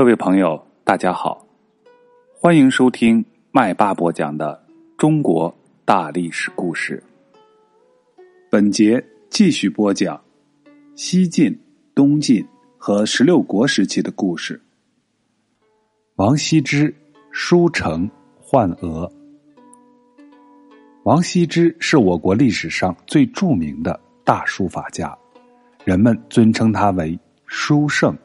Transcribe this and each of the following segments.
各位朋友，大家好，欢迎收听麦巴播讲的中国大历史故事。本节继续播讲西晋、东晋和十六国时期的故事。王羲之书成宦娥。王羲之是我国历史上最著名的大书法家，人们尊称他为书圣。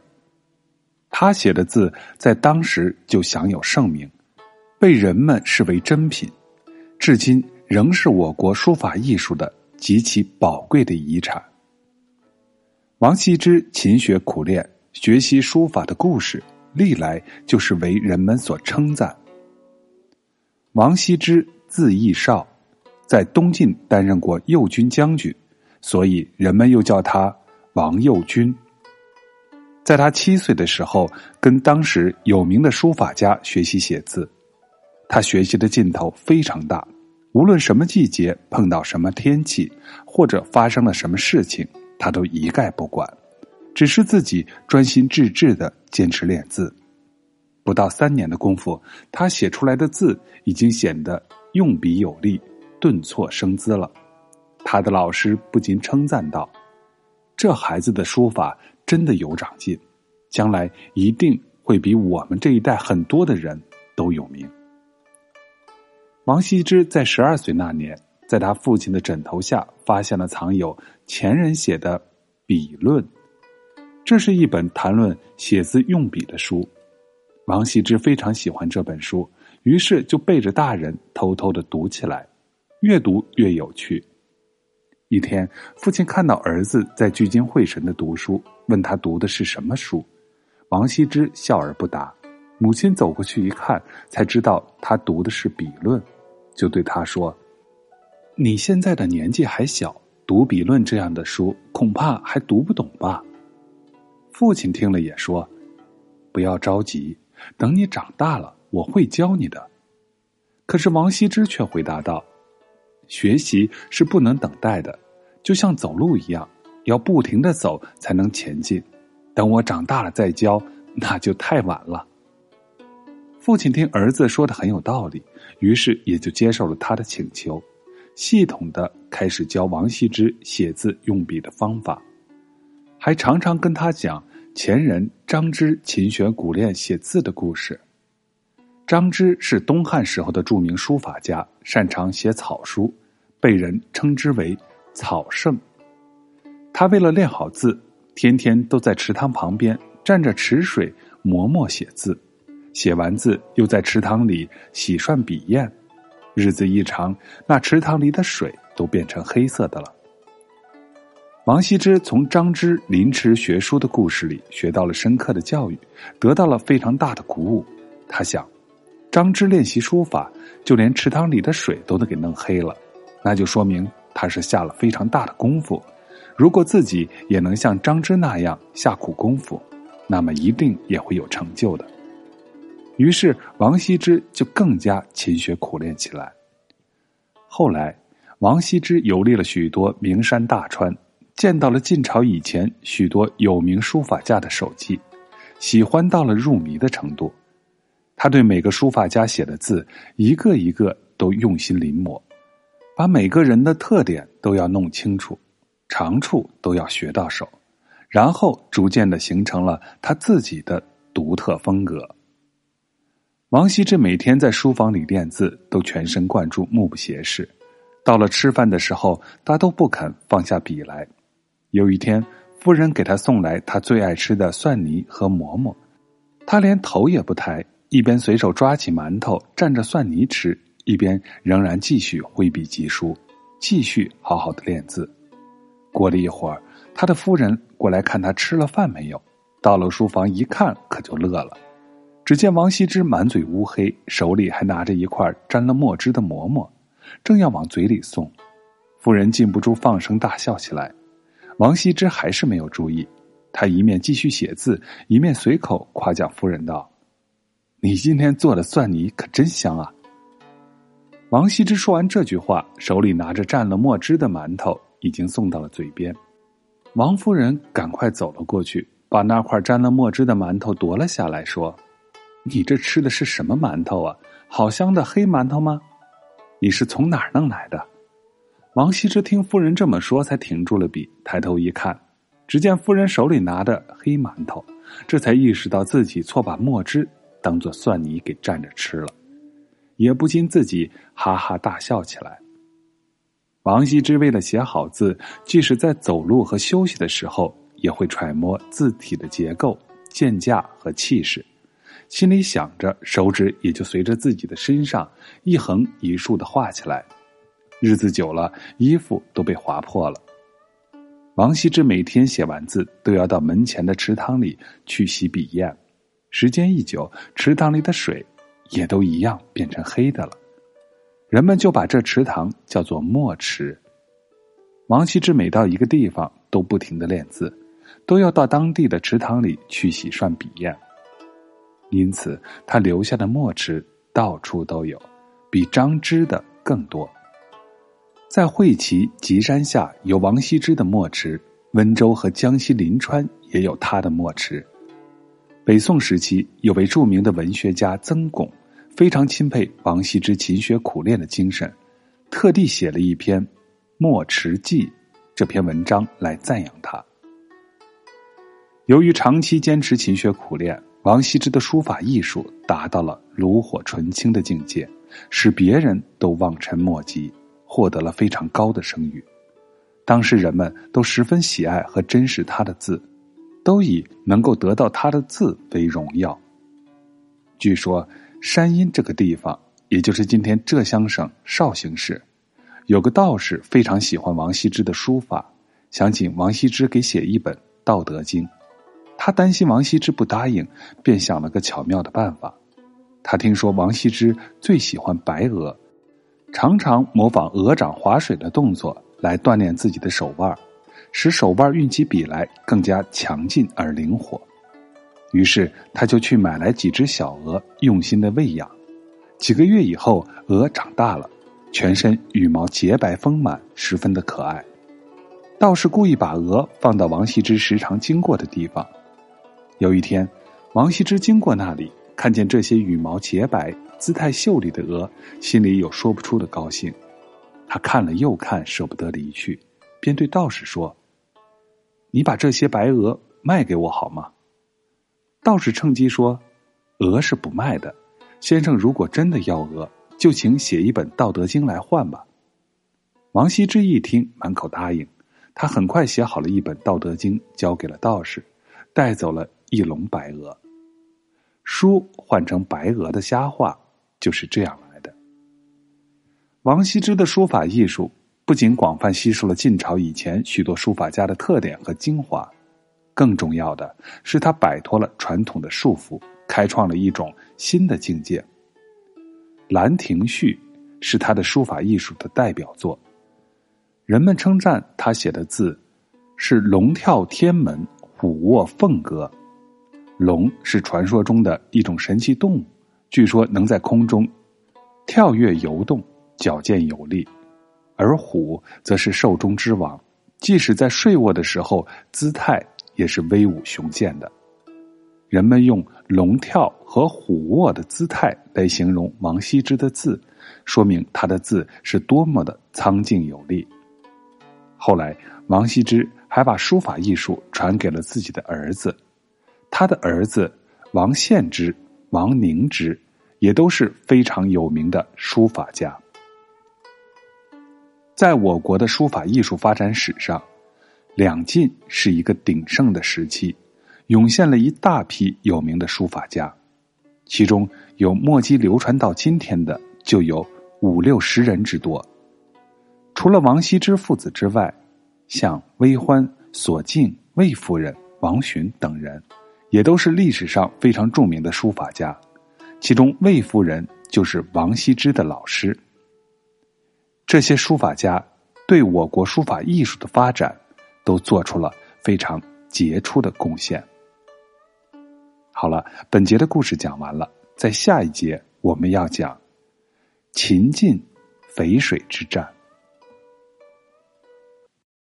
他写的字在当时就享有盛名，被人们视为珍品，至今仍是我国书法艺术的极其宝贵的遗产。王羲之勤学苦练，学习书法的故事，历来就是为人们所称赞。王羲之字逸少，在东晋担任过右军将军，所以人们又叫他王右军。在他七岁的时候，跟当时有名的书法家学习写字。他学习的劲头非常大，无论什么季节碰到什么天气，或者发生了什么事情，他都一概不管，只是自己专心致志的坚持练字。不到三年的功夫，他写出来的字已经显得用笔有力，顿挫生姿了。他的老师不禁称赞道：“这孩子的书法。”真的有长进，将来一定会比我们这一代很多的人都有名。王羲之在十二岁那年，在他父亲的枕头下发现了藏有前人写的《笔论》，这是一本谈论写字用笔的书。王羲之非常喜欢这本书，于是就背着大人偷偷的读起来，越读越有趣。一天，父亲看到儿子在聚精会神的读书，问他读的是什么书。王羲之笑而不答。母亲走过去一看，才知道他读的是《笔论》，就对他说：“你现在的年纪还小，读《笔论》这样的书，恐怕还读不懂吧？”父亲听了也说：“不要着急，等你长大了，我会教你的。”可是王羲之却回答道。学习是不能等待的，就像走路一样，要不停的走才能前进。等我长大了再教，那就太晚了。父亲听儿子说的很有道理，于是也就接受了他的请求，系统的开始教王羲之写字用笔的方法，还常常跟他讲前人张芝勤学苦练写字的故事。张芝是东汉时候的著名书法家，擅长写草书，被人称之为“草圣”。他为了练好字，天天都在池塘旁边蘸着池水磨墨写字，写完字又在池塘里洗涮笔砚。日子一长，那池塘里的水都变成黑色的了。王羲之从张芝临池学书的故事里学到了深刻的教育，得到了非常大的鼓舞。他想。张芝练习书法，就连池塘里的水都能给弄黑了，那就说明他是下了非常大的功夫。如果自己也能像张芝那样下苦功夫，那么一定也会有成就的。于是王羲之就更加勤学苦练起来。后来，王羲之游历了许多名山大川，见到了晋朝以前许多有名书法家的手迹，喜欢到了入迷的程度。他对每个书法家写的字，一个一个都用心临摹，把每个人的特点都要弄清楚，长处都要学到手，然后逐渐的形成了他自己的独特风格。王羲之每天在书房里练字，都全神贯注，目不斜视。到了吃饭的时候，他都不肯放下笔来。有一天，夫人给他送来他最爱吃的蒜泥和馍馍，他连头也不抬。一边随手抓起馒头蘸着蒜泥吃，一边仍然继续挥笔疾书，继续好好的练字。过了一会儿，他的夫人过来看他吃了饭没有，到了书房一看，可就乐了。只见王羲之满嘴乌黑，手里还拿着一块沾了墨汁的馍馍，正要往嘴里送，夫人禁不住放声大笑起来。王羲之还是没有注意，他一面继续写字，一面随口夸奖夫人道。你今天做的蒜泥可真香啊！王羲之说完这句话，手里拿着蘸了墨汁的馒头，已经送到了嘴边。王夫人赶快走了过去，把那块沾了墨汁的馒头夺了下来，说：“你这吃的是什么馒头啊？好香的黑馒头吗？你是从哪儿弄来的？”王羲之听夫人这么说，才停住了笔，抬头一看，只见夫人手里拿着黑馒头，这才意识到自己错把墨汁当做蒜泥给蘸着吃了，也不禁自己哈哈大笑起来。王羲之为了写好字，即使在走路和休息的时候，也会揣摩字体的结构、间架和气势，心里想着，手指也就随着自己的身上一横一竖的画起来。日子久了，衣服都被划破了。王羲之每天写完字，都要到门前的池塘里去洗笔砚。时间一久，池塘里的水也都一样变成黑的了。人们就把这池塘叫做墨池。王羲之每到一个地方，都不停的练字，都要到当地的池塘里去洗涮笔砚。因此，他留下的墨池到处都有，比张芝的更多。在会稽吉山下有王羲之的墨池，温州和江西临川也有他的墨池。北宋时期有位著名的文学家曾巩，非常钦佩王羲之勤学苦练的精神，特地写了一篇《墨池记》这篇文章来赞扬他。由于长期坚持勤学苦练，王羲之的书法艺术达到了炉火纯青的境界，使别人都望尘莫及。获得了非常高的声誉，当时人们都十分喜爱和珍视他的字，都以能够得到他的字为荣耀。据说山阴这个地方，也就是今天浙江省绍兴市，有个道士非常喜欢王羲之的书法，想请王羲之给写一本《道德经》。他担心王羲之不答应，便想了个巧妙的办法。他听说王羲之最喜欢白鹅。常常模仿鹅掌划水的动作来锻炼自己的手腕，使手腕运起笔来更加强劲而灵活。于是他就去买来几只小鹅，用心的喂养。几个月以后，鹅长大了，全身羽毛洁白丰满，十分的可爱。道士故意把鹅放到王羲之时常经过的地方。有一天，王羲之经过那里，看见这些羽毛洁白。姿态秀丽的鹅，心里有说不出的高兴。他看了又看，舍不得离去，便对道士说：“你把这些白鹅卖给我好吗？”道士趁机说：“鹅是不卖的，先生如果真的要鹅，就请写一本《道德经》来换吧。”王羲之一听，满口答应。他很快写好了一本《道德经》，交给了道士，带走了一笼白鹅。书换成白鹅的瞎话。就是这样来的。王羲之的书法艺术不仅广泛吸收了晋朝以前许多书法家的特点和精华，更重要的是他摆脱了传统的束缚，开创了一种新的境界。《兰亭序》是他的书法艺术的代表作，人们称赞他写的字是“龙跳天门，虎卧凤阁”。龙是传说中的一种神奇动物。据说能在空中跳跃游动，矫健有力；而虎则是兽中之王，即使在睡卧的时候，姿态也是威武雄健的。人们用龙跳和虎卧的姿态来形容王羲之的字，说明他的字是多么的苍劲有力。后来，王羲之还把书法艺术传给了自己的儿子，他的儿子王献之、王凝之。也都是非常有名的书法家。在我国的书法艺术发展史上，两晋是一个鼎盛的时期，涌现了一大批有名的书法家，其中有墨迹流传到今天的就有五六十人之多。除了王羲之父子之外，像魏欢、索敬、魏夫人、王洵等人，也都是历史上非常著名的书法家。其中，魏夫人就是王羲之的老师。这些书法家对我国书法艺术的发展，都做出了非常杰出的贡献。好了，本节的故事讲完了，在下一节我们要讲秦晋淝水之战。